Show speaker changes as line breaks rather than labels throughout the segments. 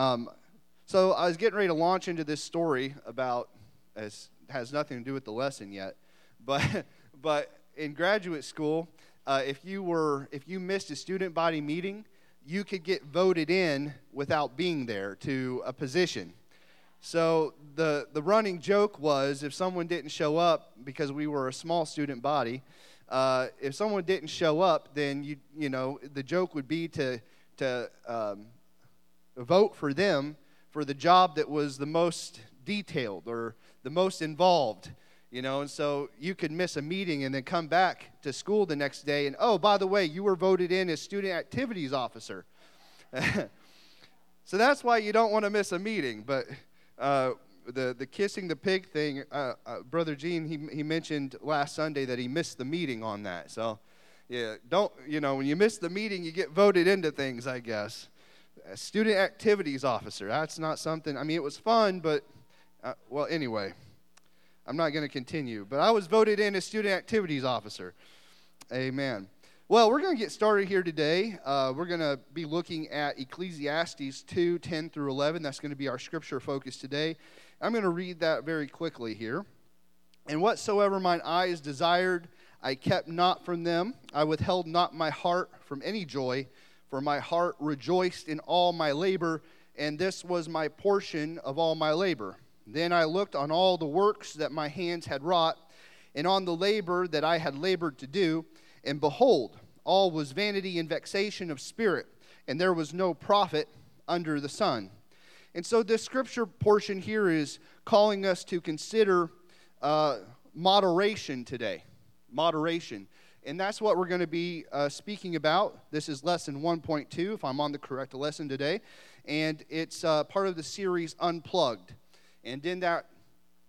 Um, so I was getting ready to launch into this story about, as has nothing to do with the lesson yet, but but in graduate school, uh, if you were if you missed a student body meeting, you could get voted in without being there to a position. So the the running joke was if someone didn't show up because we were a small student body, uh, if someone didn't show up, then you you know the joke would be to to um, vote for them for the job that was the most detailed or the most involved you know? And so you could miss a meeting and then come back to school the next day and oh by the way you were voted in as student activities officer. So that's why you don't want to miss a meeting but uh, the, the kissing the pig thing uh, uh, brother gene he, he mentioned last sunday that he missed the meeting on that. So yeah don't you know when you miss the meeting you get voted into things i guess a student activities officer that's not something i mean it was fun but uh, well anyway I'm not going to continue. But I was voted in as student activities officer. Amen. Well, we're going to get started here today. Uh, we're going to be looking at Ecclesiastes 2 10 through 11. That's going to be our scripture focus today. I'm going to read that very quickly here. And whatsoever mine eyes desired, I kept not from them. I withheld not my heart from any joy, for my heart rejoiced in all my labor, and this was my portion of all my labor. Then I looked on all the works that my hands had wrought, and on the labor that I had labored to do, and behold, all was vanity and vexation of spirit, and there was no profit under the sun. And so, this scripture portion here is calling us to consider uh, moderation today. Moderation. And that's what we're going to be uh, speaking about. This is lesson 1.2, if I'm on the correct lesson today. And it's uh, part of the series Unplugged. And in that,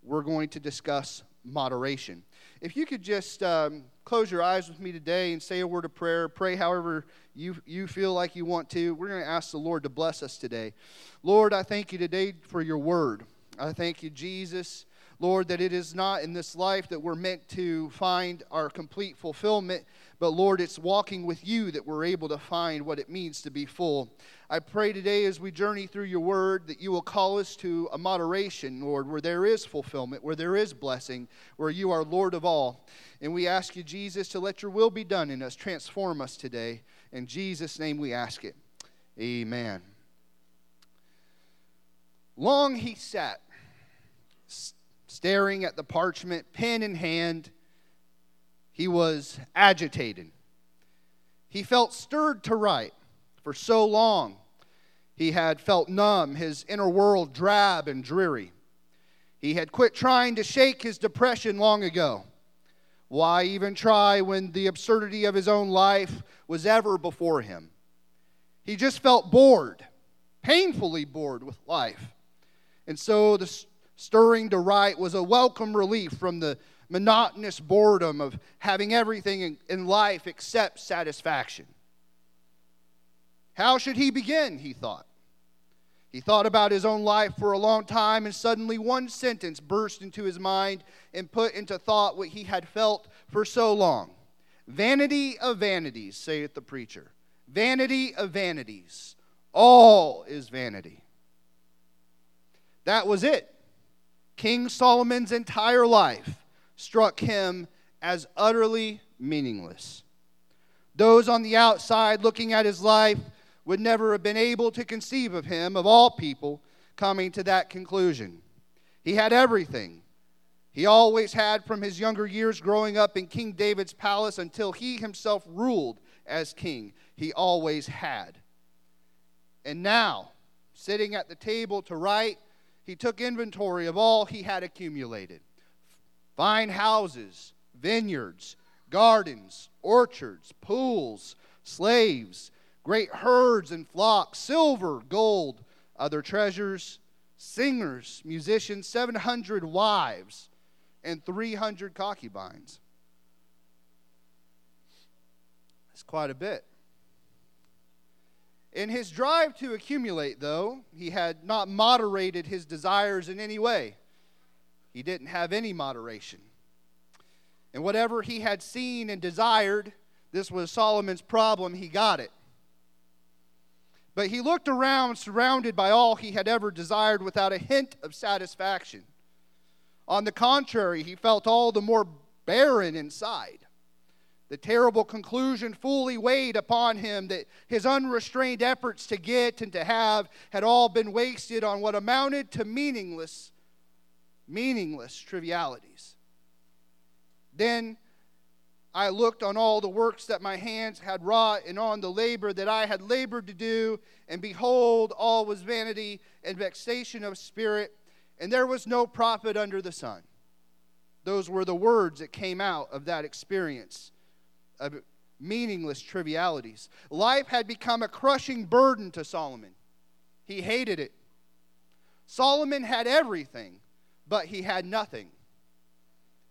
we're going to discuss moderation. If you could just um, close your eyes with me today and say a word of prayer, pray however you, you feel like you want to. We're going to ask the Lord to bless us today. Lord, I thank you today for your word. I thank you, Jesus, Lord, that it is not in this life that we're meant to find our complete fulfillment, but Lord, it's walking with you that we're able to find what it means to be full. I pray today as we journey through your word that you will call us to a moderation, Lord, where there is fulfillment, where there is blessing, where you are Lord of all. And we ask you, Jesus, to let your will be done in us, transform us today. In Jesus' name we ask it. Amen. Long he sat, staring at the parchment, pen in hand. He was agitated. He felt stirred to write for so long. He had felt numb, his inner world drab and dreary. He had quit trying to shake his depression long ago. Why even try when the absurdity of his own life was ever before him? He just felt bored, painfully bored with life. And so the stirring to write was a welcome relief from the monotonous boredom of having everything in life except satisfaction. How should he begin? He thought. He thought about his own life for a long time, and suddenly one sentence burst into his mind and put into thought what he had felt for so long. Vanity of vanities, saith the preacher. Vanity of vanities. All is vanity. That was it. King Solomon's entire life struck him as utterly meaningless. Those on the outside looking at his life would never have been able to conceive of him, of all people, coming to that conclusion. He had everything. He always had from his younger years growing up in King David's palace until he himself ruled as king. He always had. And now, sitting at the table to write, he took inventory of all he had accumulated fine houses, vineyards, gardens, orchards, pools, slaves, great herds and flocks, silver, gold, other treasures, singers, musicians, 700 wives, and 300 concubines. That's quite a bit. In his drive to accumulate, though, he had not moderated his desires in any way. He didn't have any moderation. And whatever he had seen and desired, this was Solomon's problem, he got it. But he looked around, surrounded by all he had ever desired, without a hint of satisfaction. On the contrary, he felt all the more barren inside. The terrible conclusion fully weighed upon him that his unrestrained efforts to get and to have had all been wasted on what amounted to meaningless, meaningless trivialities. Then I looked on all the works that my hands had wrought and on the labor that I had labored to do, and behold, all was vanity and vexation of spirit, and there was no profit under the sun. Those were the words that came out of that experience of meaningless trivialities. Life had become a crushing burden to Solomon. He hated it. Solomon had everything, but he had nothing.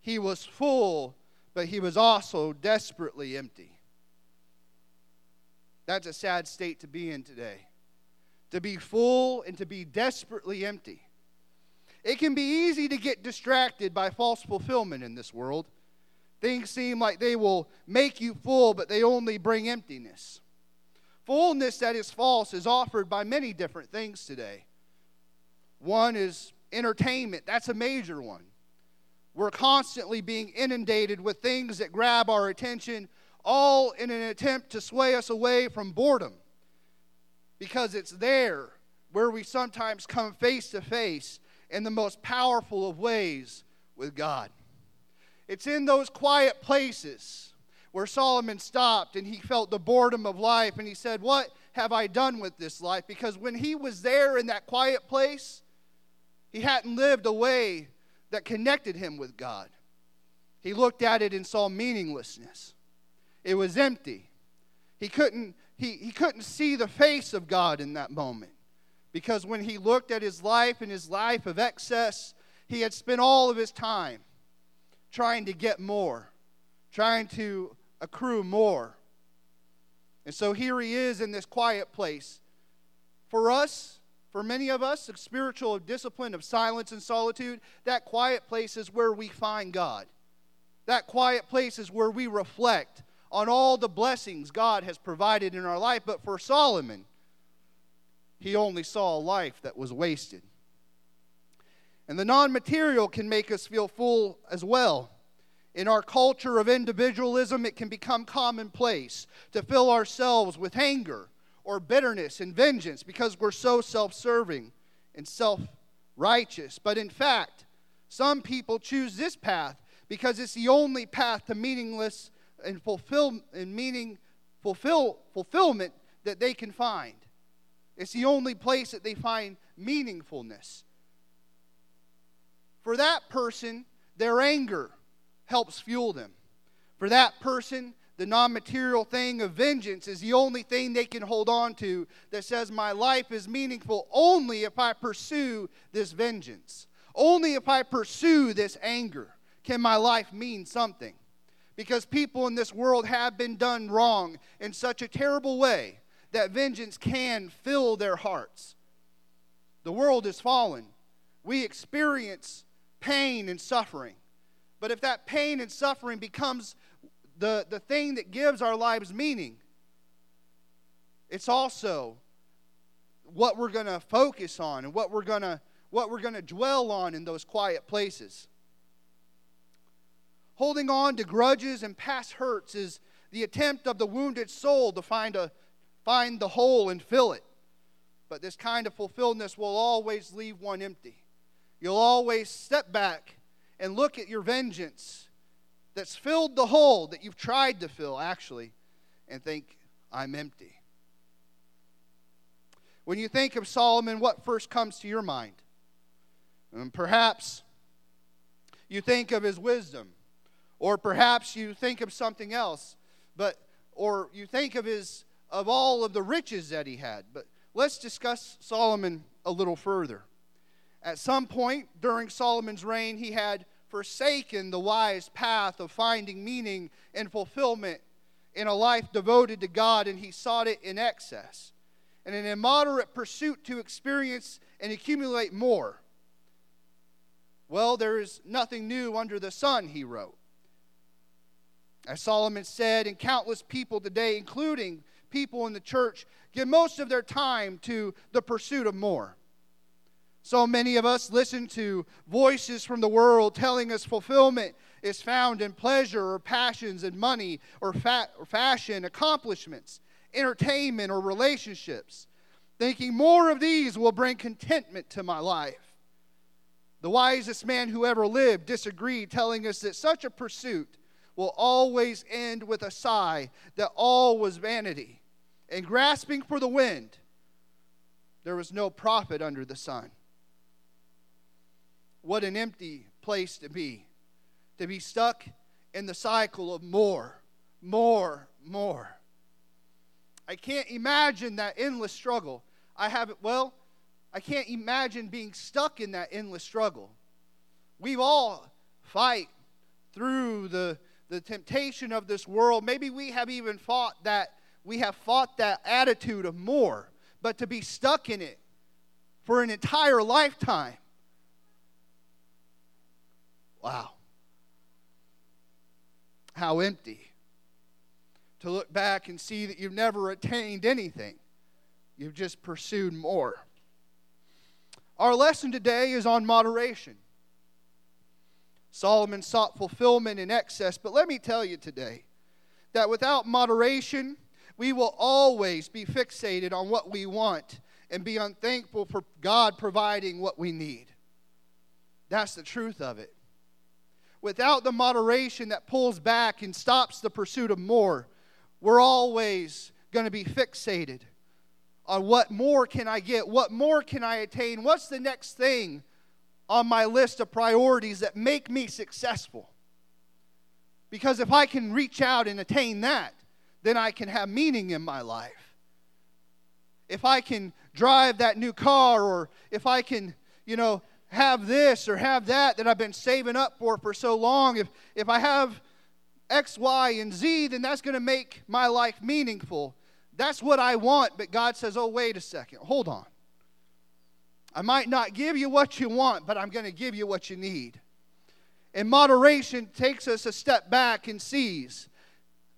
He was full, but he was also desperately empty. That's a sad state to be in today. To be full and to be desperately empty. It can be easy to get distracted by false fulfillment in this world. Things seem like they will make you full, but they only bring emptiness. Fullness that is false is offered by many different things today. One is entertainment, that's a major one. We're constantly being inundated with things that grab our attention, all in an attempt to sway us away from boredom. Because it's there where we sometimes come face to face in the most powerful of ways with God. It's in those quiet places where Solomon stopped and he felt the boredom of life and he said, What have I done with this life? Because when he was there in that quiet place, he hadn't lived a way that connected him with God. He looked at it and saw meaninglessness. It was empty. He couldn't, he, he couldn't see the face of God in that moment. Because when he looked at his life and his life of excess, he had spent all of his time trying to get more, trying to accrue more. And so here he is in this quiet place. For us, for many of us, a spiritual discipline of silence and solitude, that quiet place is where we find God. That quiet place is where we reflect on all the blessings God has provided in our life. But for Solomon, he only saw a life that was wasted. And the non material can make us feel full as well. In our culture of individualism, it can become commonplace to fill ourselves with anger or bitterness and vengeance because we're so self serving and self righteous. But in fact, some people choose this path because it's the only path to meaningless and fulfill and meaning fulfill fulfillment that they can find. It's the only place that they find meaningfulness. For that person, their anger helps fuel them. For that person, the non material thing of vengeance is the only thing they can hold on to that says, My life is meaningful only if I pursue this vengeance. Only if I pursue this anger can my life mean something. Because people in this world have been done wrong in such a terrible way that vengeance can fill their hearts. The world is fallen. We experience pain and suffering. But if that pain and suffering becomes the, the thing that gives our lives meaning, it's also what we're going to focus on and what we're going to what we're going to dwell on in those quiet places. Holding on to grudges and past hurts is the attempt of the wounded soul to find a find the hole and fill it. But this kind of fulfilledness will always leave one empty. You'll always step back and look at your vengeance that's filled the hole that you've tried to fill, actually, and think, I'm empty. When you think of Solomon, what first comes to your mind? And um, perhaps you think of his wisdom, or perhaps you think of something else, but or you think of his of all of the riches that he had. But let's discuss Solomon a little further. At some point during Solomon's reign, he had forsaken the wise path of finding meaning and fulfillment in a life devoted to God, and he sought it in excess. And an immoderate pursuit to experience and accumulate more. Well, there is nothing new under the sun, he wrote. As Solomon said, and countless people today, including people in the church give most of their time to the pursuit of more. So many of us listen to voices from the world telling us fulfillment is found in pleasure or passions and money or, fa- or fashion, accomplishments, entertainment, or relationships, thinking more of these will bring contentment to my life. The wisest man who ever lived disagreed, telling us that such a pursuit will always end with a sigh that all was vanity. And grasping for the wind, there was no profit under the sun. What an empty place to be. To be stuck in the cycle of more, more, more. I can't imagine that endless struggle. I have it, well, I can't imagine being stuck in that endless struggle. We've all fight through the, the temptation of this world. Maybe we have even fought that, we have fought that attitude of more, but to be stuck in it for an entire lifetime. Wow. How empty. To look back and see that you've never attained anything, you've just pursued more. Our lesson today is on moderation. Solomon sought fulfillment in excess, but let me tell you today that without moderation, we will always be fixated on what we want and be unthankful for God providing what we need. That's the truth of it. Without the moderation that pulls back and stops the pursuit of more, we're always going to be fixated on what more can I get? What more can I attain? What's the next thing on my list of priorities that make me successful? Because if I can reach out and attain that, then I can have meaning in my life. If I can drive that new car or if I can, you know, have this or have that that I've been saving up for for so long, if, if I have X, Y, and Z, then that's going to make my life meaningful. That's what I want, but God says, oh, wait a second, hold on. I might not give you what you want, but I'm going to give you what you need. And moderation takes us a step back and sees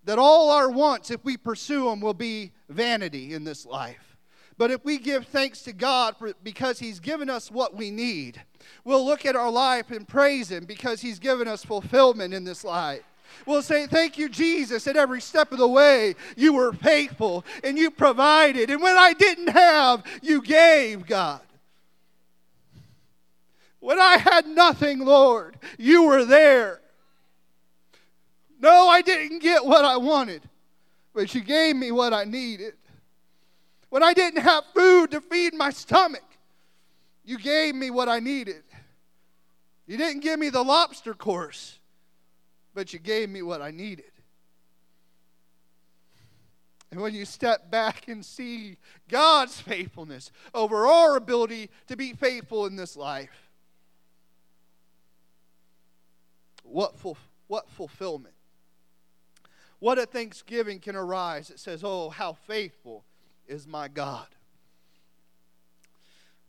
that all our wants, if we pursue them, will be vanity in this life. But if we give thanks to God for, because He's given us what we need, we'll look at our life and praise Him because He's given us fulfillment in this life. We'll say, Thank you, Jesus. At every step of the way, you were faithful and you provided. And when I didn't have, you gave, God. When I had nothing, Lord, you were there. No, I didn't get what I wanted, but you gave me what I needed. When I didn't have food to feed my stomach, you gave me what I needed. You didn't give me the lobster course, but you gave me what I needed. And when you step back and see God's faithfulness over our ability to be faithful in this life, what, ful- what fulfillment? What a thanksgiving can arise that says, Oh, how faithful is my God.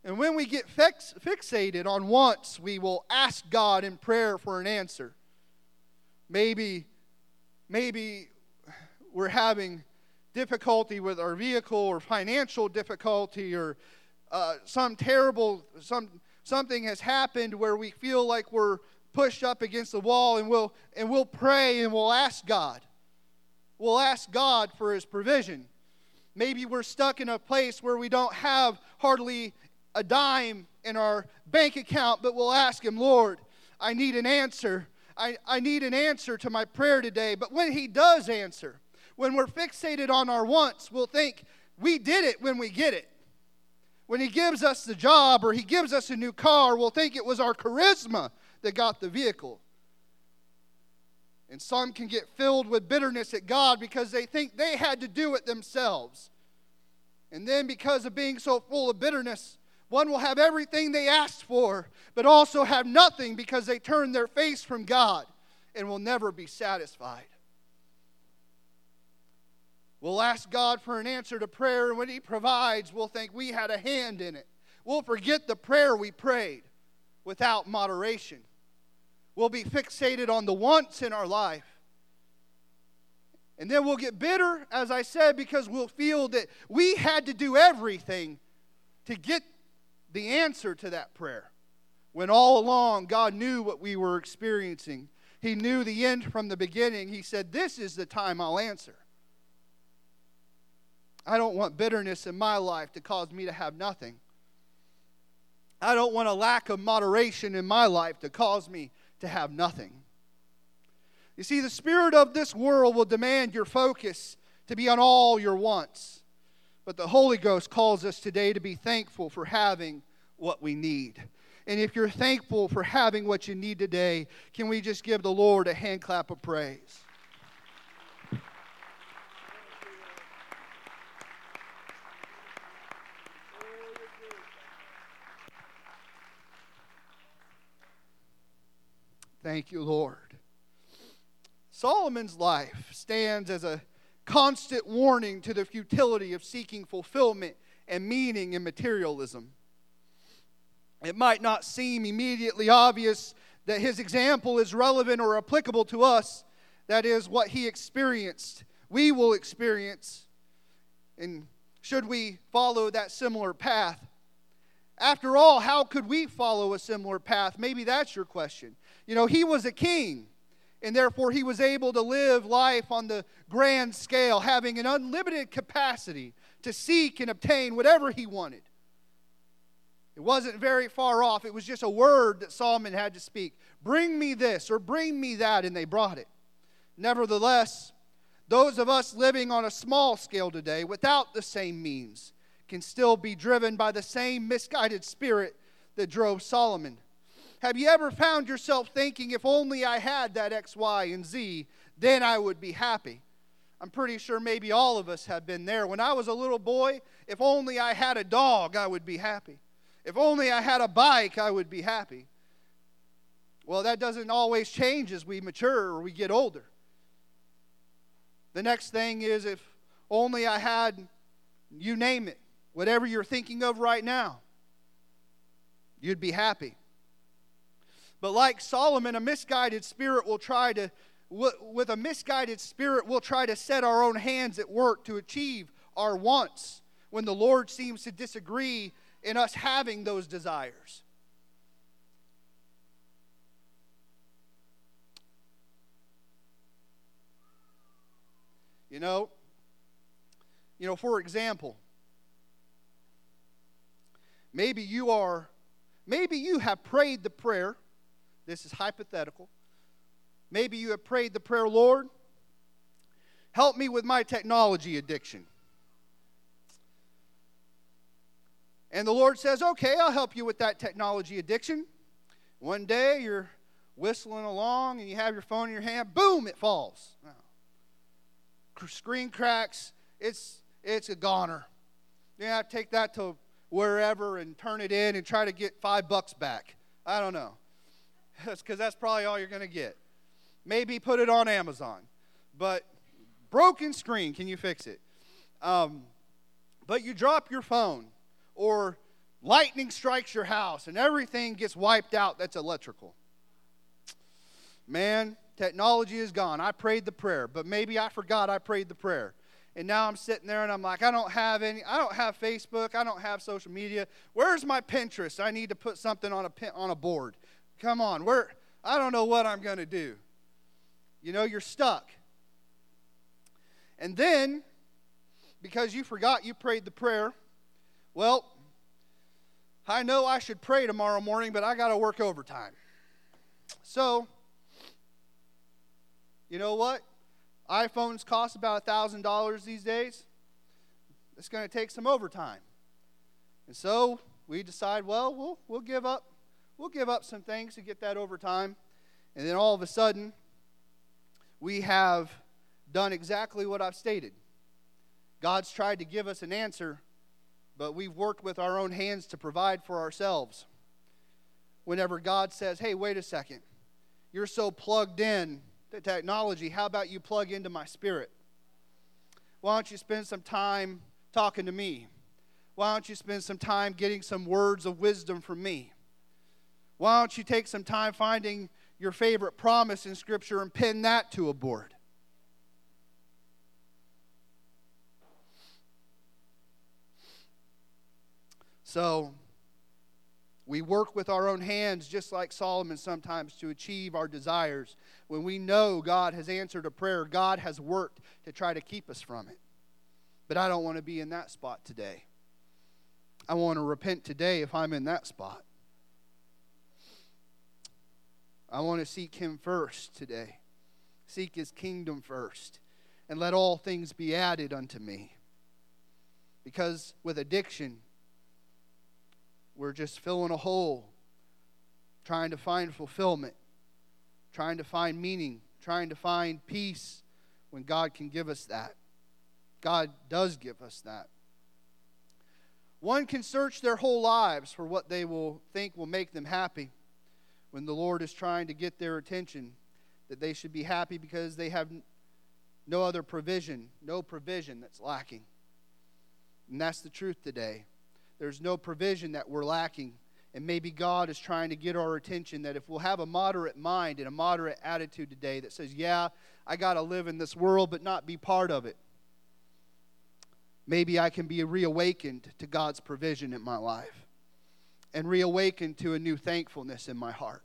And when we get fix- fixated on wants, we will ask God in prayer for an answer. Maybe, maybe we're having difficulty with our vehicle or financial difficulty or uh, some terrible some something has happened where we feel like we're pushed up against the wall and we'll and we'll pray and we'll ask God. We'll ask God for his provision. Maybe we're stuck in a place where we don't have hardly a dime in our bank account, but we'll ask him, Lord, I need an answer. I, I need an answer to my prayer today. But when He does answer, when we're fixated on our wants, we'll think we did it when we get it. When He gives us the job or He gives us a new car, we'll think it was our charisma that got the vehicle. And some can get filled with bitterness at God because they think they had to do it themselves. And then, because of being so full of bitterness, one will have everything they asked for, but also have nothing because they turn their face from God and will never be satisfied. We'll ask God for an answer to prayer, and when He provides, we'll think we had a hand in it. We'll forget the prayer we prayed without moderation. We'll be fixated on the wants in our life And then we'll get bitter, as I said, because we'll feel that we had to do everything to get the answer to that prayer. When all along God knew what we were experiencing, He knew the end from the beginning. He said, This is the time I'll answer. I don't want bitterness in my life to cause me to have nothing. I don't want a lack of moderation in my life to cause me to have nothing. You see, the spirit of this world will demand your focus to be on all your wants. But the Holy Ghost calls us today to be thankful for having what we need. And if you're thankful for having what you need today, can we just give the Lord a hand clap of praise? Thank you, Lord. Solomon's life stands as a constant warning to the futility of seeking fulfillment and meaning in materialism. It might not seem immediately obvious that his example is relevant or applicable to us. That is what he experienced. We will experience. And should we follow that similar path? After all, how could we follow a similar path? Maybe that's your question. You know, he was a king and therefore he was able to live life on the grand scale, having an unlimited capacity to seek and obtain whatever he wanted. It wasn't very far off. It was just a word that Solomon had to speak Bring me this or bring me that, and they brought it. Nevertheless, those of us living on a small scale today without the same means can still be driven by the same misguided spirit that drove Solomon. Have you ever found yourself thinking, if only I had that X, Y, and Z, then I would be happy? I'm pretty sure maybe all of us have been there. When I was a little boy, if only I had a dog, I would be happy. If only I had a bike, I would be happy. Well, that doesn't always change as we mature or we get older. The next thing is if only I had, you name it, whatever you're thinking of right now, you'd be happy. But like Solomon, a misguided spirit will try to, with a misguided spirit, we'll try to set our own hands at work to achieve our wants when the Lord seems to disagree in us having those desires. You know, you know, for example, maybe you are, maybe you have prayed the prayer this is hypothetical. Maybe you have prayed the prayer, Lord, help me with my technology addiction. And the Lord says, Okay, I'll help you with that technology addiction. One day you're whistling along and you have your phone in your hand, boom, it falls. Screen cracks, it's, it's a goner. To take that to wherever and turn it in and try to get five bucks back. I don't know because that's probably all you're going to get. Maybe put it on Amazon. But broken screen, can you fix it? Um, but you drop your phone, or lightning strikes your house, and everything gets wiped out that's electrical. Man, technology is gone. I prayed the prayer, but maybe I forgot I prayed the prayer. And now I'm sitting there and I'm like, I don't have any, I don't have Facebook, I don't have social media. Where's my Pinterest? I need to put something on a on a board. Come on, where I don't know what I'm going to do. You know, you're stuck. And then, because you forgot you prayed the prayer, well, I know I should pray tomorrow morning, but I got to work overtime. So, you know what? iPhones cost about a $1,000 these days. It's going to take some overtime. And so we decide, well, we'll, we'll give up we'll give up some things to get that over time. And then all of a sudden, we have done exactly what I've stated. God's tried to give us an answer, but we've worked with our own hands to provide for ourselves. Whenever God says, hey, wait a second, you're so plugged in to technology, how about you plug into my spirit? Why don't you spend some time talking to me? Why don't you spend some time getting some words of wisdom from me? Why don't you take some time finding your favorite promise in Scripture and pin that to a board? So, we work with our own hands, just like Solomon sometimes, to achieve our desires. When we know God has answered a prayer, God has worked to try to keep us from it. But I don't want to be in that spot today. I want to repent today if I'm in that spot. I want to seek Him first today. Seek His kingdom first. And let all things be added unto me. Because with addiction, we're just filling a hole, trying to find fulfillment, trying to find meaning, trying to find peace when God can give us that. God does give us that. One can search their whole lives for what they will think will make them happy when the Lord is trying to get their attention, that they should be happy because they have no other provision, no provision that's lacking. And that's the truth today. There's no provision that we're lacking. And maybe God is trying to get our attention that if we'll have a moderate mind and a moderate attitude today that says, yeah, I got to live in this world but not be part of it, maybe I can be reawakened to God's provision in my life and reawakened to a new thankfulness in my heart.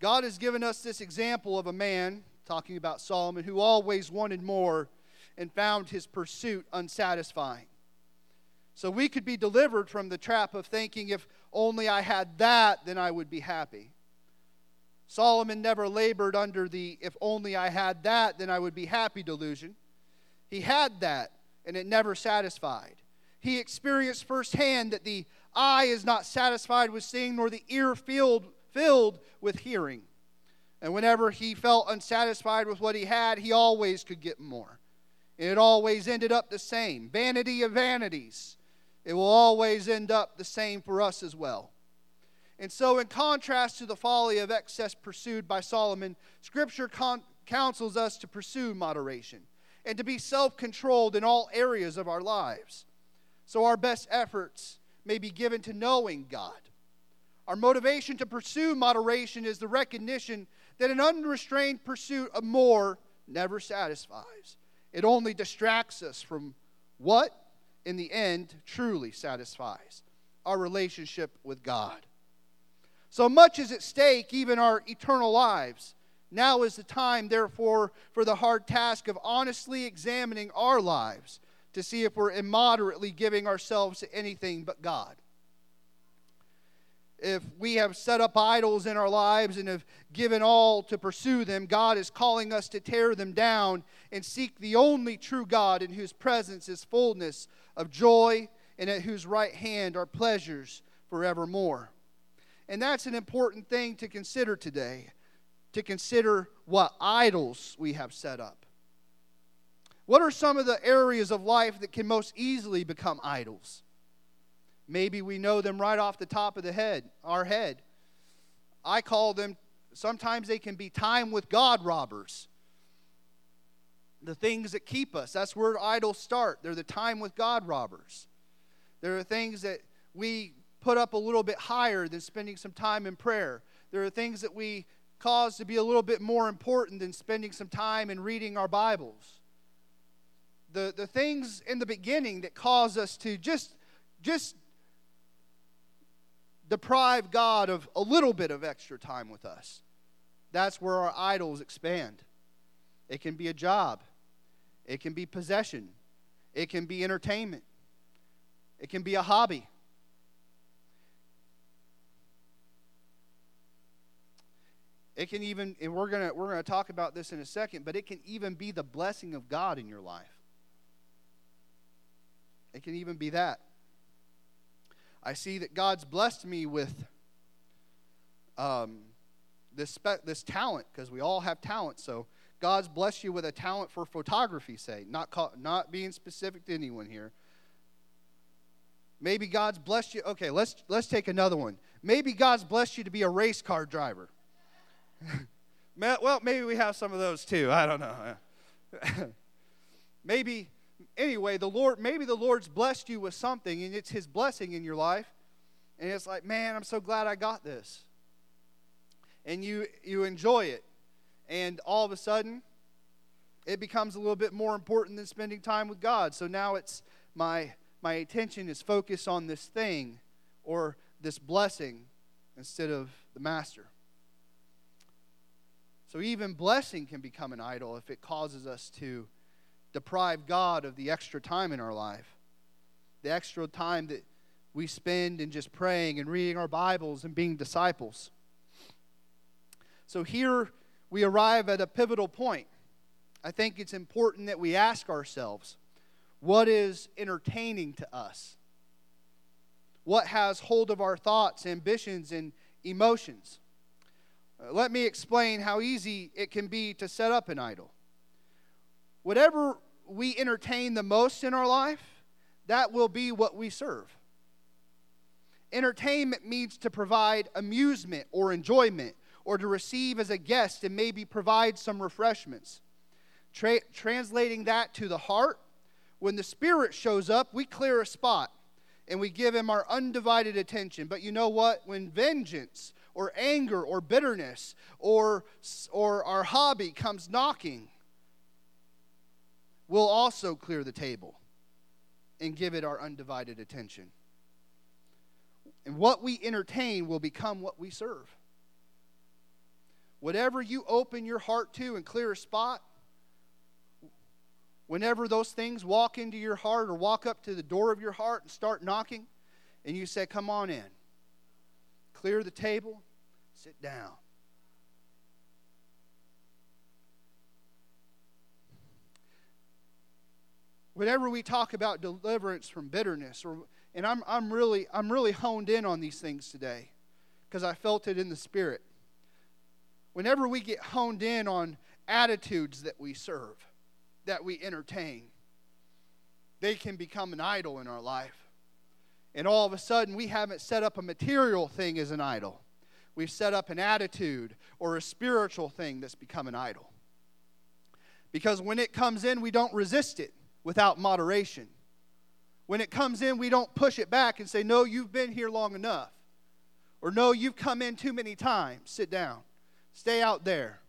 God has given us this example of a man, talking about Solomon, who always wanted more and found his pursuit unsatisfying. So we could be delivered from the trap of thinking if only I had that, then I would be happy. Solomon never labored under the if only I had that, then I would be happy delusion. He had that, and it never satisfied. He experienced firsthand that the eye is not satisfied with seeing, nor the ear filled, filled with hearing. And whenever he felt unsatisfied with what he had, he always could get more. And it always ended up the same vanity of vanities it will always end up the same for us as well. And so, in contrast to the folly of excess pursued by Solomon, Scripture con- counsels us to pursue moderation and to be self controlled in all areas of our lives. So, our best efforts may be given to knowing God. Our motivation to pursue moderation is the recognition that an unrestrained pursuit of more never satisfies. It only distracts us from what in the end truly satisfies our relationship with God. So much is at stake, even our eternal lives. Now is the time, therefore, for the hard task of honestly examining our lives to see if we're immoderately giving ourselves to anything but God if we have set up idols in our lives and have given all to pursue them, God is calling us to tear them down and seek the only true God in whose presence is fullness of joy and at whose right hand are pleasures forevermore. And that's an important thing to consider today, to consider what idols we have set up. What are some of the areas of life that can most easily become idols? Maybe we know them right off the top of the head, our head. I call them, sometimes they can be time with God robbers. The things that keep us. That's where idols start. They're the time with God robbers. There are things that we put up a little bit higher than spending some time in prayer. There are things that we cause to be a little bit more important than spending some time in reading our Bibles. The, the things in the beginning that cause us to just, just deprive God of a little bit of extra time with us. That's where our idols expand. It can be a job, it can be possession, it can be entertainment, it can be a hobby. It can even, and we're gonna we're gonna talk about this in a second, but it can even be the blessing of God in your life. It can even be that. I see that God's blessed me with um, this, spe- this talent because we all have talent. So God's blessed you with a talent for photography, say, not, call, not being specific to anyone here. Maybe God's blessed you. Okay, let's, let's take another one. Maybe God's blessed you to be a race car driver. well, maybe we have some of those too. I don't know. maybe anyway, the Lord, maybe the Lord's blessed you with something and it's His blessing in your life. And it's like, man, I'm so glad I got this. And you, you enjoy it. And all of a sudden, it becomes a little bit more important than spending time with God. So now it's my my attention is focused on this thing or this blessing instead of the master. So even blessing can become an idol if it causes us to deprive God of the extra time in our life. The extra time that we spend in just praying and reading our Bibles and being disciples. So here we arrive at a pivotal point. I think it's important that we ask ourselves what is entertaining to us? What has hold of our thoughts, ambitions, and emotions? Uh, let me explain how easy it can be to set up an idol. Whatever we entertain the most in our life, that will be what we serve. Entertainment means to provide amusement or enjoyment, or to receive as a guest and maybe provide some refreshments. Tra- translating that to the heart, when the Spirit shows up, we clear a spot and we give Him our undivided attention. But you know what? When vengeance or anger or bitterness or, or our hobby comes knocking, we'll also clear the table and give it our undivided attention. And what we entertain will become what we serve. Whatever you open your heart to and clear a spot, whenever those things walk into your heart or walk up to the door of your heart and start knocking, and you say, Come on in, clear the table, sit down. Whenever we talk about deliverance from bitterness, or, and I'm, I'm, really, I'm really honed in on these things today because I felt it in the spirit. Whenever we get honed in on attitudes that we serve, that we entertain, they can become an idol in our life. And all of a sudden, we haven't set up a material thing as an idol. We've set up an attitude or a spiritual thing that's become an idol. Because when it comes in, we don't resist it without moderation. When it comes in, we don't push it back and say, No, you've been here long enough. Or, No, you've come in too many times. Sit down. Stay out there.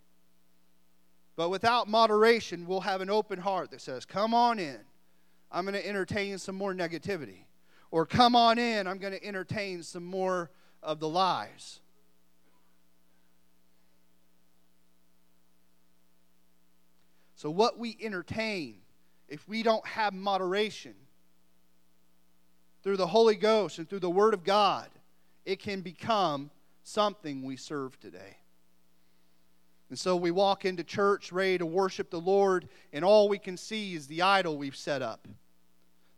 But without moderation, we'll have an open heart that says, Come on in. I'm going to entertain some more negativity. Or come on in. I'm going to entertain some more of the lies. So, what we entertain, if we don't have moderation through the Holy Ghost and through the Word of God, it can become something we serve today. And so we walk into church ready to worship the Lord, and all we can see is the idol we've set up.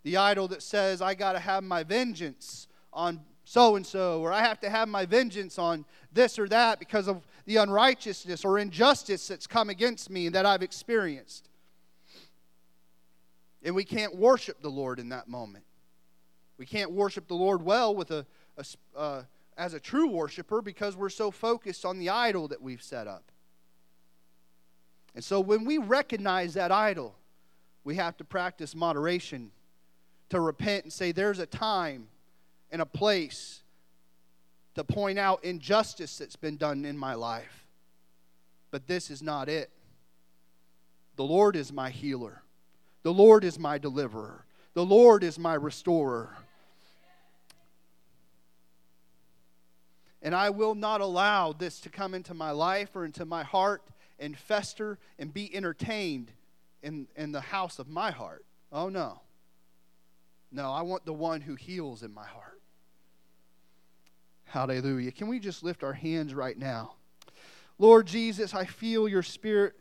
The idol that says, I got to have my vengeance on so and so, or I have to have my vengeance on this or that because of the unrighteousness or injustice that's come against me and that I've experienced. And we can't worship the Lord in that moment. We can't worship the Lord well with a, a uh, as a true worshiper because we're so focused on the idol that we've set up. And so when we recognize that idol, we have to practice moderation to repent and say, there's a time and a place to point out injustice that's been done in my life. But this is not it. The Lord is my healer, the Lord is my deliverer, the Lord is my restorer. And I will not allow this to come into my life or into my heart and fester and be entertained in, in the house of my heart. Oh, no. No, I want the one who heals in my heart. Hallelujah. Can we just lift our hands right now? Lord Jesus, I feel your spirit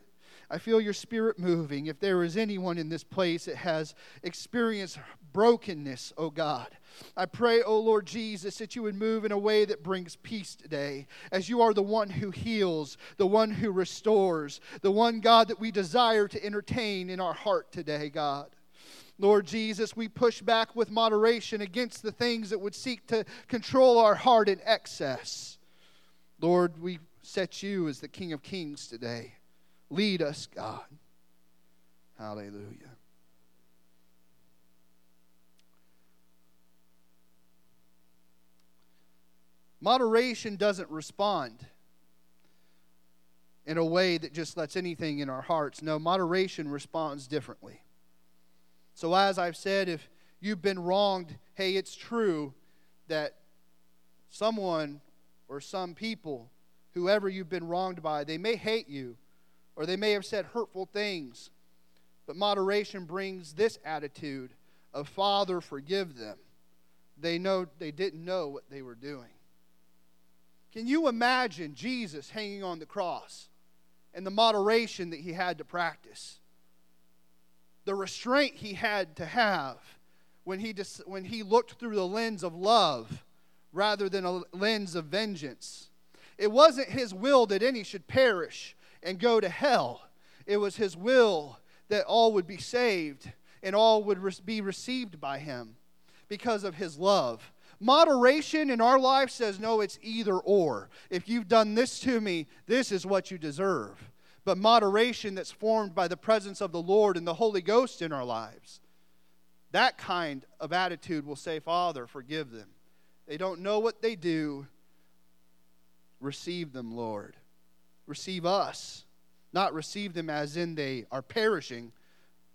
I feel your spirit moving. If there is anyone in this place that has experienced brokenness, oh God, I pray, oh Lord Jesus, that you would move in a way that brings peace today, as you are the one who heals, the one who restores, the one, God, that we desire to entertain in our heart today, God. Lord Jesus, we push back with moderation against the things that would seek to control our heart in excess. Lord, we set you as the King of Kings today. Lead us, God. Hallelujah. Moderation doesn't respond in a way that just lets anything in our hearts. No, moderation responds differently. So, as I've said, if, you've been wronged, hey, it's true that someone or some people, whoever you've been wronged by, they may hate you or they may have said hurtful things. But moderation brings this attitude of Father, forgive them. They know they didn't know what they were doing. Can you imagine Jesus hanging on the cross and the moderation that he had to practice? The restraint he had to have when he, dis- when he looked through the lens of love rather than a lens of vengeance. It wasn't his will that any should perish and go to hell, it was his will that all would be saved and all would be received by him because of his love. Moderation in our life says, no, it's either or. If you've done this to me, this is what you deserve. But moderation that's formed by the presence of the Lord and the Holy Ghost in our lives, that kind of attitude will say, Father, forgive them. They don't know what they do. Receive them, Lord. Receive us. Not receive them as in they are perishing,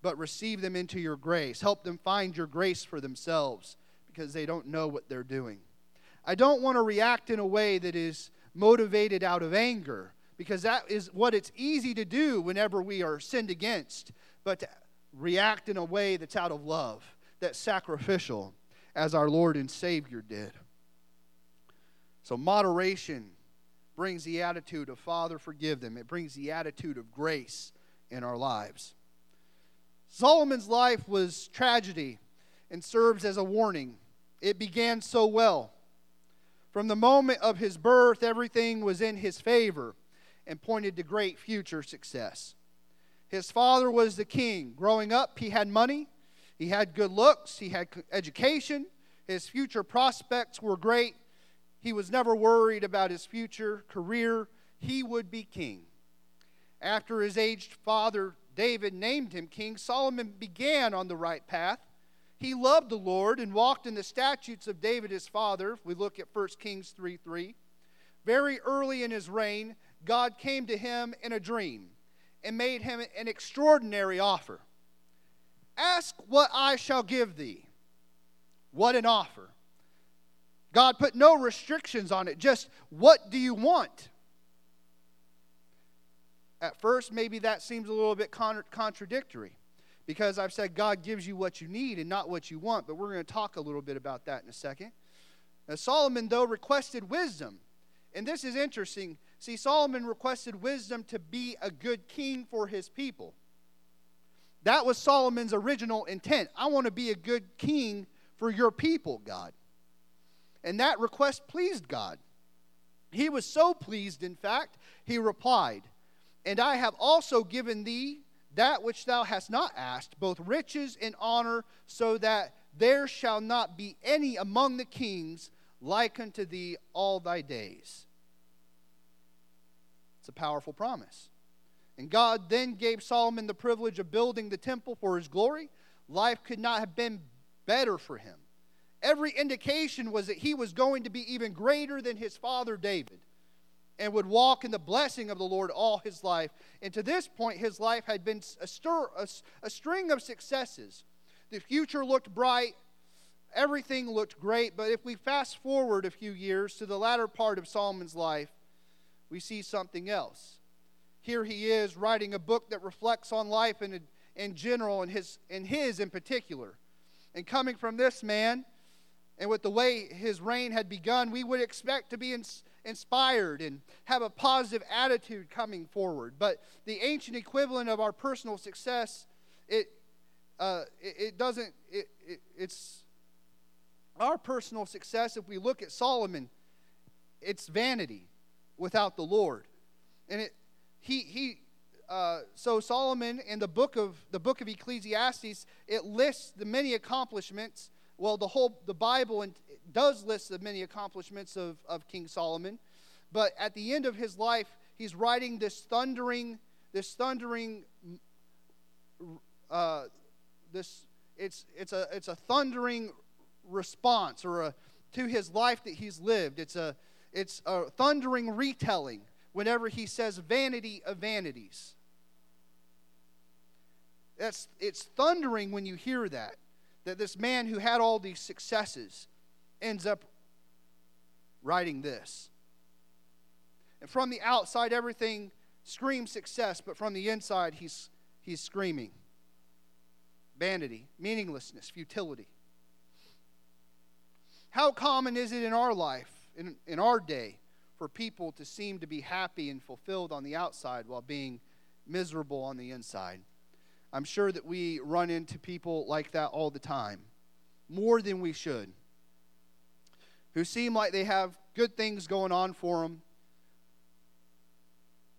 but receive them into your grace. Help them find your grace for themselves because they don't know what they're doing. I don't want to react in a way that is motivated out of anger because that is what it's easy to do whenever we are sinned against, but to react in a way that's out of love, that's sacrificial, as our Lord and Savior did. So, moderation brings the attitude of Father, forgive them. It brings the attitude of grace in our lives. Solomon's life was tragedy and serves as a warning. It began so well. From the moment of his birth, everything was in his favor and pointed to great future success. His father was the king. Growing up, he had money, he had good looks, he had education, his future prospects were great. He was never worried about his future career. He would be king. After his aged father David named him king, Solomon began on the right path. He loved the Lord and walked in the statutes of David his father. If We look at 1 Kings 3 3. Very early in his reign, God came to him in a dream and made him an extraordinary offer. Ask what I shall give thee. What an offer. God put no restrictions on it, just what do you want? At first, maybe that seems a little bit con- contradictory because I've said God gives you what you need and not what you want, but we're going to talk a little bit about that in a second. Now, Solomon, though, requested wisdom. And this is interesting. See, Solomon requested wisdom to be a good king for his people. That was Solomon's original intent. I want to be a good king for your people, God. And that request pleased God. He was so pleased, in fact, he replied, and I have also given thee that which thou hast not asked, both riches and honor, so that there shall not be any among the kings like unto thee all thy days. It's a powerful promise. And God then gave Solomon the privilege of building the temple for his glory. Life could not have been better for him. Every indication was that he was going to be even greater than his father David and would walk in the blessing of the Lord all his life. And to this point, his life had been a, stir, a, a string of successes. The future looked bright, everything looked great. But if we fast forward a few years to the latter part of Solomon's life, we see something else. Here he is writing a book that reflects on life in, in general and his, and his in particular. And coming from this man, and with the way his reign had begun, we would expect to be in, inspired and have a positive attitude coming forward. But the ancient equivalent of our personal success, it, uh, it, it, doesn't, it, it, it's our personal success. If we look at Solomon, it's vanity without the Lord. And it, he, he, uh, so Solomon in the book of the book of Ecclesiastes, it lists the many accomplishments. Well, the whole the Bible does list the many accomplishments of, of King Solomon, but at the end of his life, he's writing this thundering, this thundering, uh, this it's it's a it's a thundering response or a to his life that he's lived. It's a it's a thundering retelling whenever he says vanity of vanities. That's it's thundering when you hear that that this man who had all these successes ends up writing this. And from the outside, everything screams success, but from the inside, he's, he's screaming vanity, meaninglessness, futility. How common is it in our life, in, in our day, for people to seem to be happy and fulfilled on the outside while being miserable on the inside? I'm sure that we run into people like that all the time, more than we should, who seem like they have good things going on for them,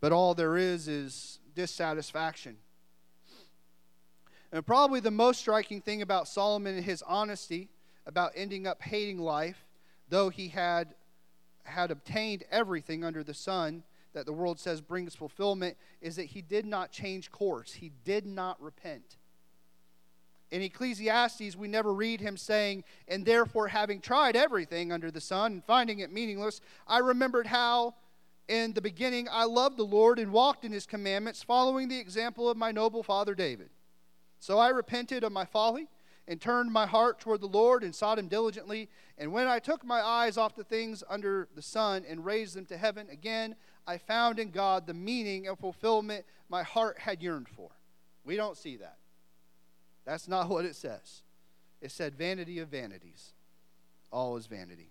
but all there is is dissatisfaction. And probably the most striking thing about Solomon and his honesty about ending up hating life, though he had had obtained everything under the sun that the world says brings fulfillment, is that he did not change course. He did not repent. In Ecclesiastes, we never read him saying, And therefore, having tried everything under the sun and finding it meaningless, I remembered how in the beginning I loved the Lord and walked in his commandments, following the example of my noble father David. So I repented of my folly and turned my heart toward the Lord and sought him diligently. And when I took my eyes off the things under the sun and raised them to heaven, again I found in God the meaning and fulfillment my heart had yearned for. We don't see that. That's not what it says. It said, vanity of vanities. All is vanity.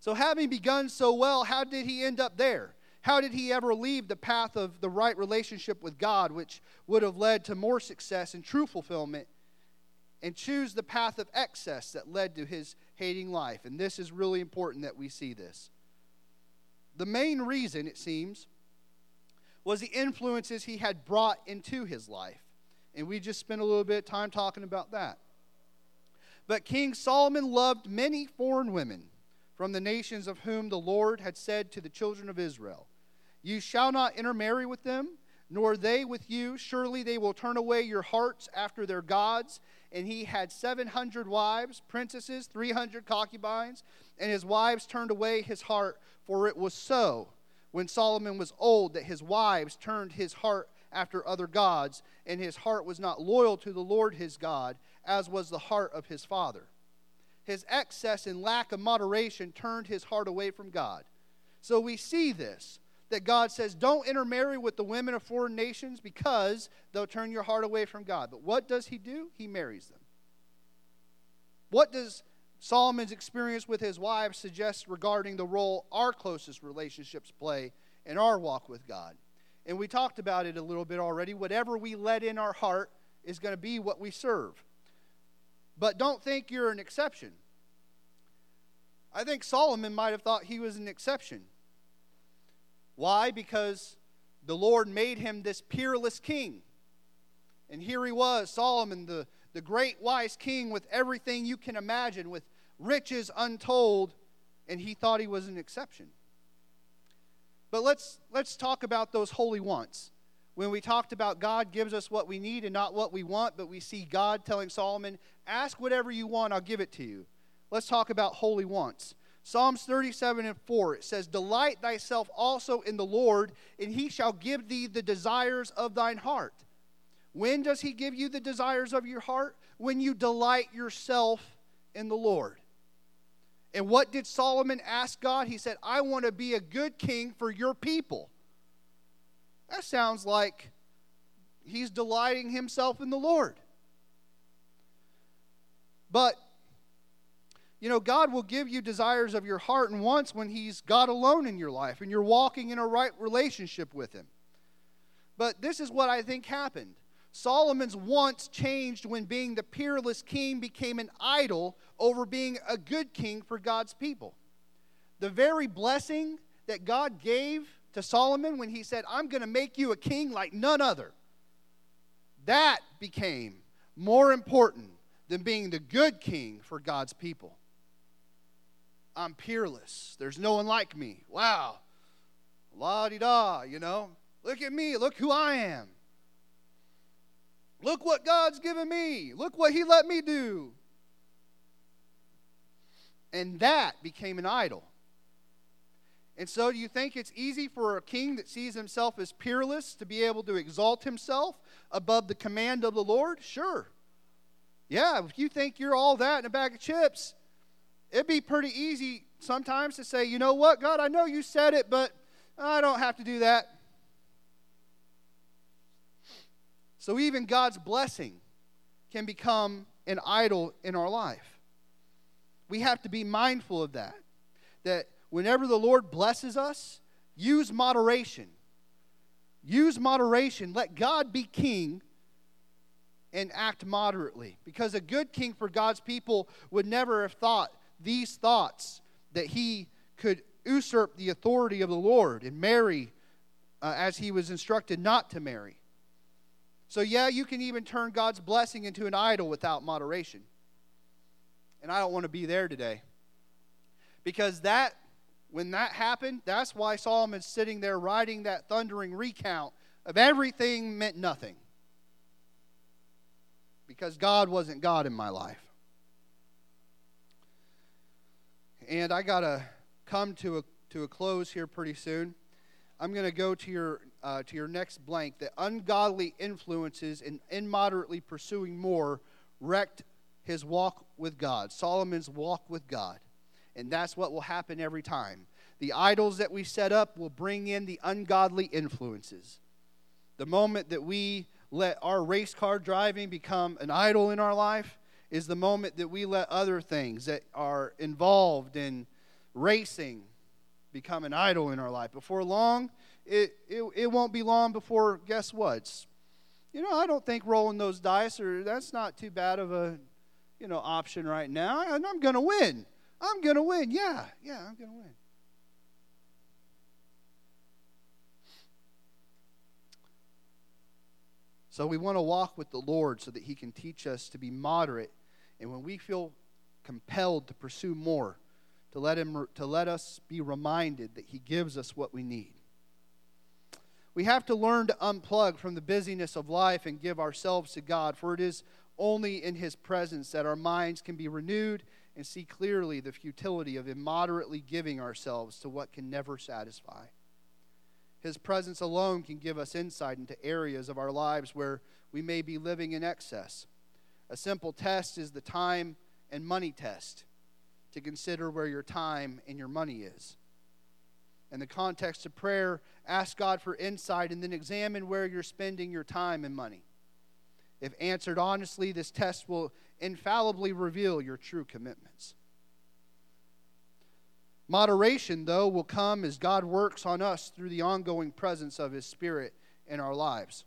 So, having begun so well, how did he end up there? How did he ever leave the path of the right relationship with God, which would have led to more success and true fulfillment, and choose the path of excess that led to his hating life? And this is really important that we see this. The main reason, it seems, was the influences he had brought into his life. And we just spent a little bit of time talking about that. But King Solomon loved many foreign women from the nations of whom the Lord had said to the children of Israel, You shall not intermarry with them, nor they with you. Surely they will turn away your hearts after their gods. And he had 700 wives, princesses, 300 concubines, and his wives turned away his heart, for it was so when Solomon was old that his wives turned his heart after other gods, and his heart was not loyal to the Lord his God, as was the heart of his father. His excess and lack of moderation turned his heart away from God. So we see this that God says, Don't intermarry with the women of foreign nations because they'll turn your heart away from God. But what does he do? He marries them. What does Solomon's experience with his wife suggests regarding the role our closest relationships play in our walk with God? And we talked about it a little bit already. Whatever we let in our heart is going to be what we serve. But don't think you're an exception. I think Solomon might have thought he was an exception. Why? Because the Lord made him this peerless king. And here he was, Solomon, the, the great wise king with everything you can imagine, with riches untold, and he thought he was an exception. But let's, let's talk about those holy wants. When we talked about God gives us what we need and not what we want, but we see God telling Solomon, Ask whatever you want, I'll give it to you. Let's talk about holy wants. Psalms 37 and 4, it says, Delight thyself also in the Lord, and he shall give thee the desires of thine heart. When does he give you the desires of your heart? When you delight yourself in the Lord. And what did Solomon ask God? He said, I want to be a good king for your people. That sounds like he's delighting himself in the Lord. But, you know, God will give you desires of your heart and wants when He's God alone in your life and you're walking in a right relationship with Him. But this is what I think happened. Solomon's wants changed when being the peerless king became an idol over being a good king for God's people. The very blessing that God gave to Solomon when he said, I'm going to make you a king like none other, that became more important than being the good king for God's people. I'm peerless. There's no one like me. Wow. La di da, you know. Look at me. Look who I am. Look what God's given me. Look what He let me do. And that became an idol. And so, do you think it's easy for a king that sees himself as peerless to be able to exalt himself above the command of the Lord? Sure. Yeah, if you think you're all that in a bag of chips, it'd be pretty easy sometimes to say, you know what, God, I know you said it, but I don't have to do that. So even God's blessing can become an idol in our life. We have to be mindful of that. That whenever the Lord blesses us, use moderation. Use moderation. Let God be king and act moderately. Because a good king for God's people would never have thought these thoughts that he could usurp the authority of the Lord and marry uh, as he was instructed not to marry. So, yeah, you can even turn God's blessing into an idol without moderation. And I don't want to be there today. Because that, when that happened, that's why Solomon's sitting there writing that thundering recount of everything meant nothing. Because God wasn't God in my life. And I got to come to a, to a close here pretty soon. I'm going to go to your, uh, to your next blank. That ungodly influences and immoderately pursuing more wrecked his walk with God, Solomon's walk with God. And that's what will happen every time. The idols that we set up will bring in the ungodly influences. The moment that we let our race car driving become an idol in our life is the moment that we let other things that are involved in racing become an idol in our life. Before long, it, it, it won't be long before, guess what? You know, I don't think rolling those dice, or that's not too bad of a, you know, option right now. I, I'm going to win. I'm going to win. Yeah, yeah, I'm going to win. So we want to walk with the Lord so that He can teach us to be moderate. And when we feel compelled to pursue more, to let, him, to let us be reminded that He gives us what we need. We have to learn to unplug from the busyness of life and give ourselves to God, for it is only in His presence that our minds can be renewed and see clearly the futility of immoderately giving ourselves to what can never satisfy. His presence alone can give us insight into areas of our lives where we may be living in excess. A simple test is the time and money test to consider where your time and your money is. In the context of prayer, ask God for insight and then examine where you're spending your time and money. If answered honestly, this test will infallibly reveal your true commitments. Moderation, though, will come as God works on us through the ongoing presence of His Spirit in our lives.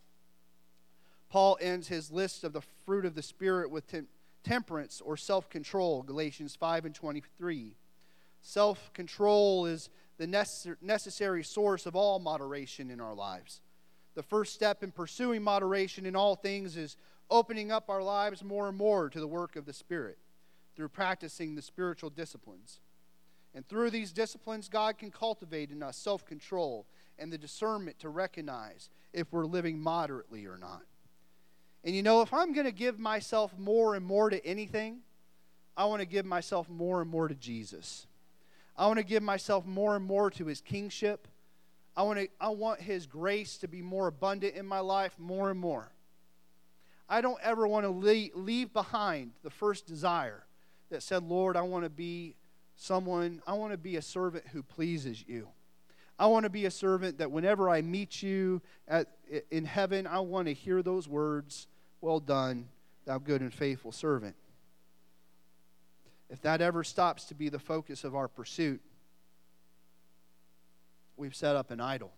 Paul ends his list of the fruit of the Spirit with tem- temperance or self control, Galatians 5 and 23. Self control is the necessary source of all moderation in our lives. The first step in pursuing moderation in all things is opening up our lives more and more to the work of the Spirit through practicing the spiritual disciplines. And through these disciplines, God can cultivate in us self control and the discernment to recognize if we're living moderately or not. And you know, if I'm going to give myself more and more to anything, I want to give myself more and more to Jesus. I want to give myself more and more to his kingship. I want, to, I want his grace to be more abundant in my life more and more. I don't ever want to leave, leave behind the first desire that said, Lord, I want to be someone, I want to be a servant who pleases you. I want to be a servant that whenever I meet you at, in heaven, I want to hear those words, Well done, thou good and faithful servant. If that ever stops to be the focus of our pursuit, we've set up an idol.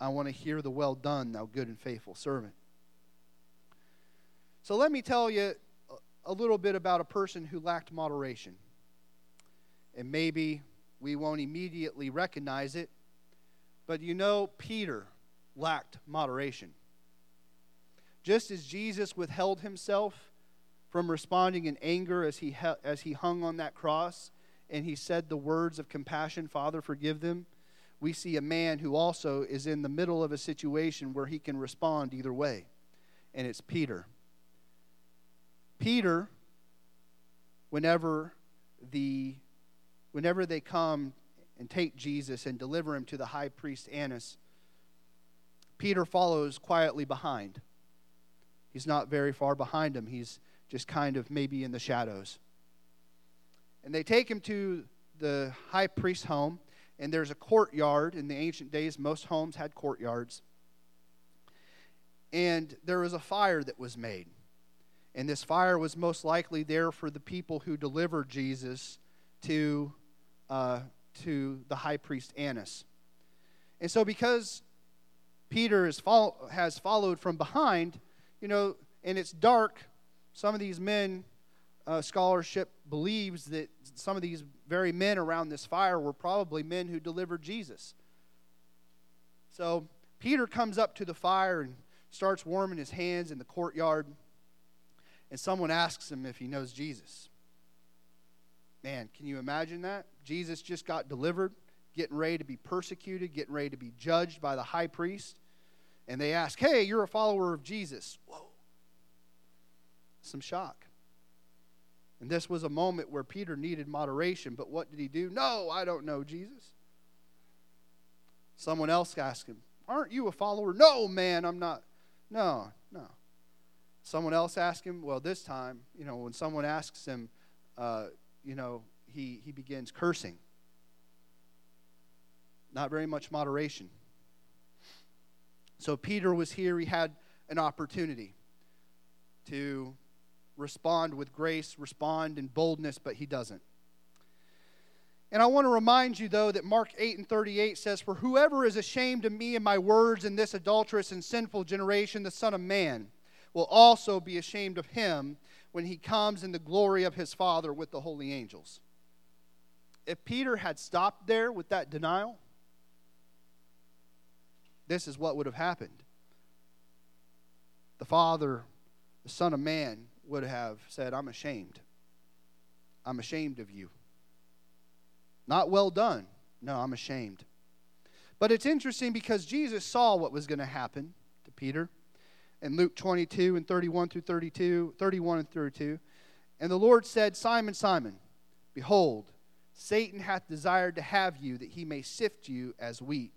I want to hear the well done, thou good and faithful servant. So let me tell you a little bit about a person who lacked moderation and maybe we won't immediately recognize it. But you know, Peter lacked moderation. Just as Jesus withheld himself from responding in anger as he, as he hung on that cross and he said the words of compassion, Father, forgive them, we see a man who also is in the middle of a situation where he can respond either way, and it's Peter. Peter, whenever the whenever they come and take Jesus and deliver him to the high priest Annas, Peter follows quietly behind. He's not very far behind him. He's just kind of maybe in the shadows. And they take him to the high priest's home, and there's a courtyard. In the ancient days, most homes had courtyards. And there was a fire that was made. And this fire was most likely there for the people who delivered Jesus to, uh, to the high priest Annas. And so, because Peter is has followed from behind, you know, and it's dark, some of these men, uh, scholarship believes that some of these very men around this fire were probably men who delivered Jesus. So Peter comes up to the fire and starts warming his hands in the courtyard, and someone asks him if he knows Jesus. Man, can you imagine that? Jesus just got delivered, getting ready to be persecuted, getting ready to be judged by the high priest. And they ask, Hey, you're a follower of Jesus. Whoa. Some shock. And this was a moment where Peter needed moderation, but what did he do? No, I don't know Jesus. Someone else asked him, Aren't you a follower? No, man, I'm not. No, no. Someone else asked him, well, this time, you know, when someone asks him, uh, you know, he, he begins cursing. Not very much moderation. So Peter was here. He had an opportunity to respond with grace, respond in boldness, but he doesn't. And I want to remind you, though, that Mark 8 and 38 says, For whoever is ashamed of me and my words in this adulterous and sinful generation, the Son of Man will also be ashamed of him when he comes in the glory of his Father with the holy angels. If Peter had stopped there with that denial, this is what would have happened. The Father, the Son of Man, would have said, I'm ashamed. I'm ashamed of you. Not well done. No, I'm ashamed. But it's interesting because Jesus saw what was going to happen to Peter in Luke 22 and 31 through 32, 31 and 32. And the Lord said, Simon, Simon, behold, Satan hath desired to have you that he may sift you as wheat.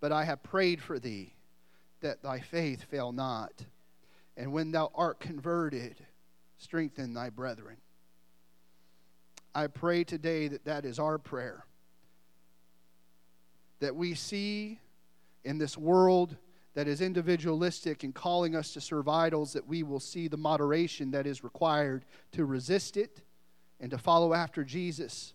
But I have prayed for thee that thy faith fail not. And when thou art converted, strengthen thy brethren. I pray today that that is our prayer. That we see in this world that is individualistic and calling us to serve idols, that we will see the moderation that is required to resist it and to follow after Jesus.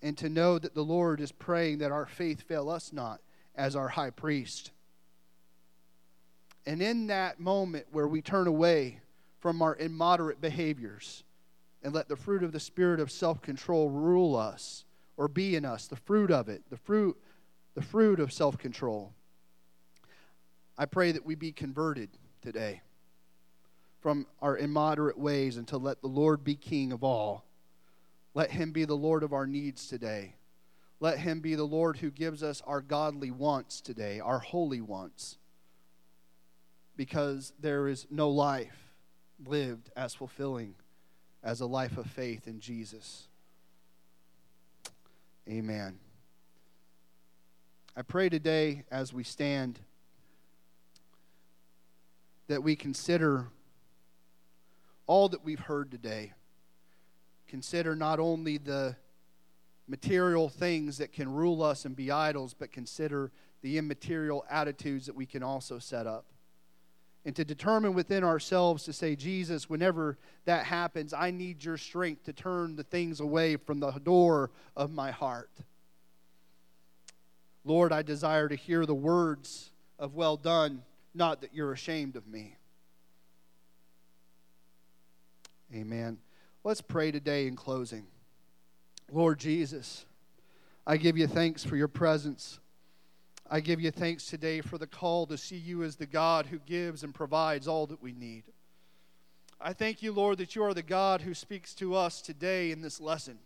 And to know that the Lord is praying that our faith fail us not as our high priest. And in that moment where we turn away from our immoderate behaviors and let the fruit of the spirit of self-control rule us or be in us, the fruit of it, the fruit the fruit of self-control. I pray that we be converted today from our immoderate ways and to let the Lord be king of all. Let him be the Lord of our needs today. Let him be the Lord who gives us our godly wants today, our holy wants because there is no life lived as fulfilling as a life of faith in Jesus. Amen. I pray today as we stand that we consider all that we've heard today. Consider not only the material things that can rule us and be idols, but consider the immaterial attitudes that we can also set up and to determine within ourselves to say, Jesus, whenever that happens, I need your strength to turn the things away from the door of my heart. Lord, I desire to hear the words of well done, not that you're ashamed of me. Amen. Let's pray today in closing. Lord Jesus, I give you thanks for your presence. I give you thanks today for the call to see you as the God who gives and provides all that we need. I thank you, Lord, that you are the God who speaks to us today in this lesson,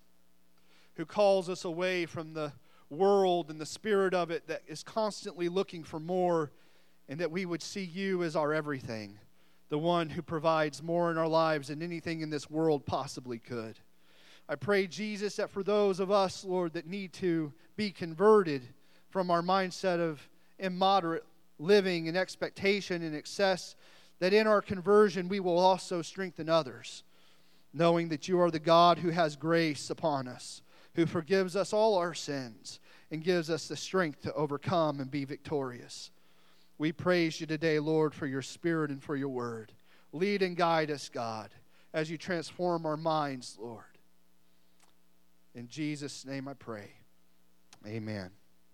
who calls us away from the world and the spirit of it that is constantly looking for more, and that we would see you as our everything, the one who provides more in our lives than anything in this world possibly could. I pray, Jesus, that for those of us, Lord, that need to be converted, from our mindset of immoderate living and expectation and excess,
that in our conversion we will also strengthen others, knowing that you are the God who has grace upon us, who forgives us all our sins, and gives us the strength to overcome and be victorious. We praise you today, Lord, for your spirit and for your word. Lead and guide us, God, as you transform our minds, Lord. In Jesus' name I pray. Amen.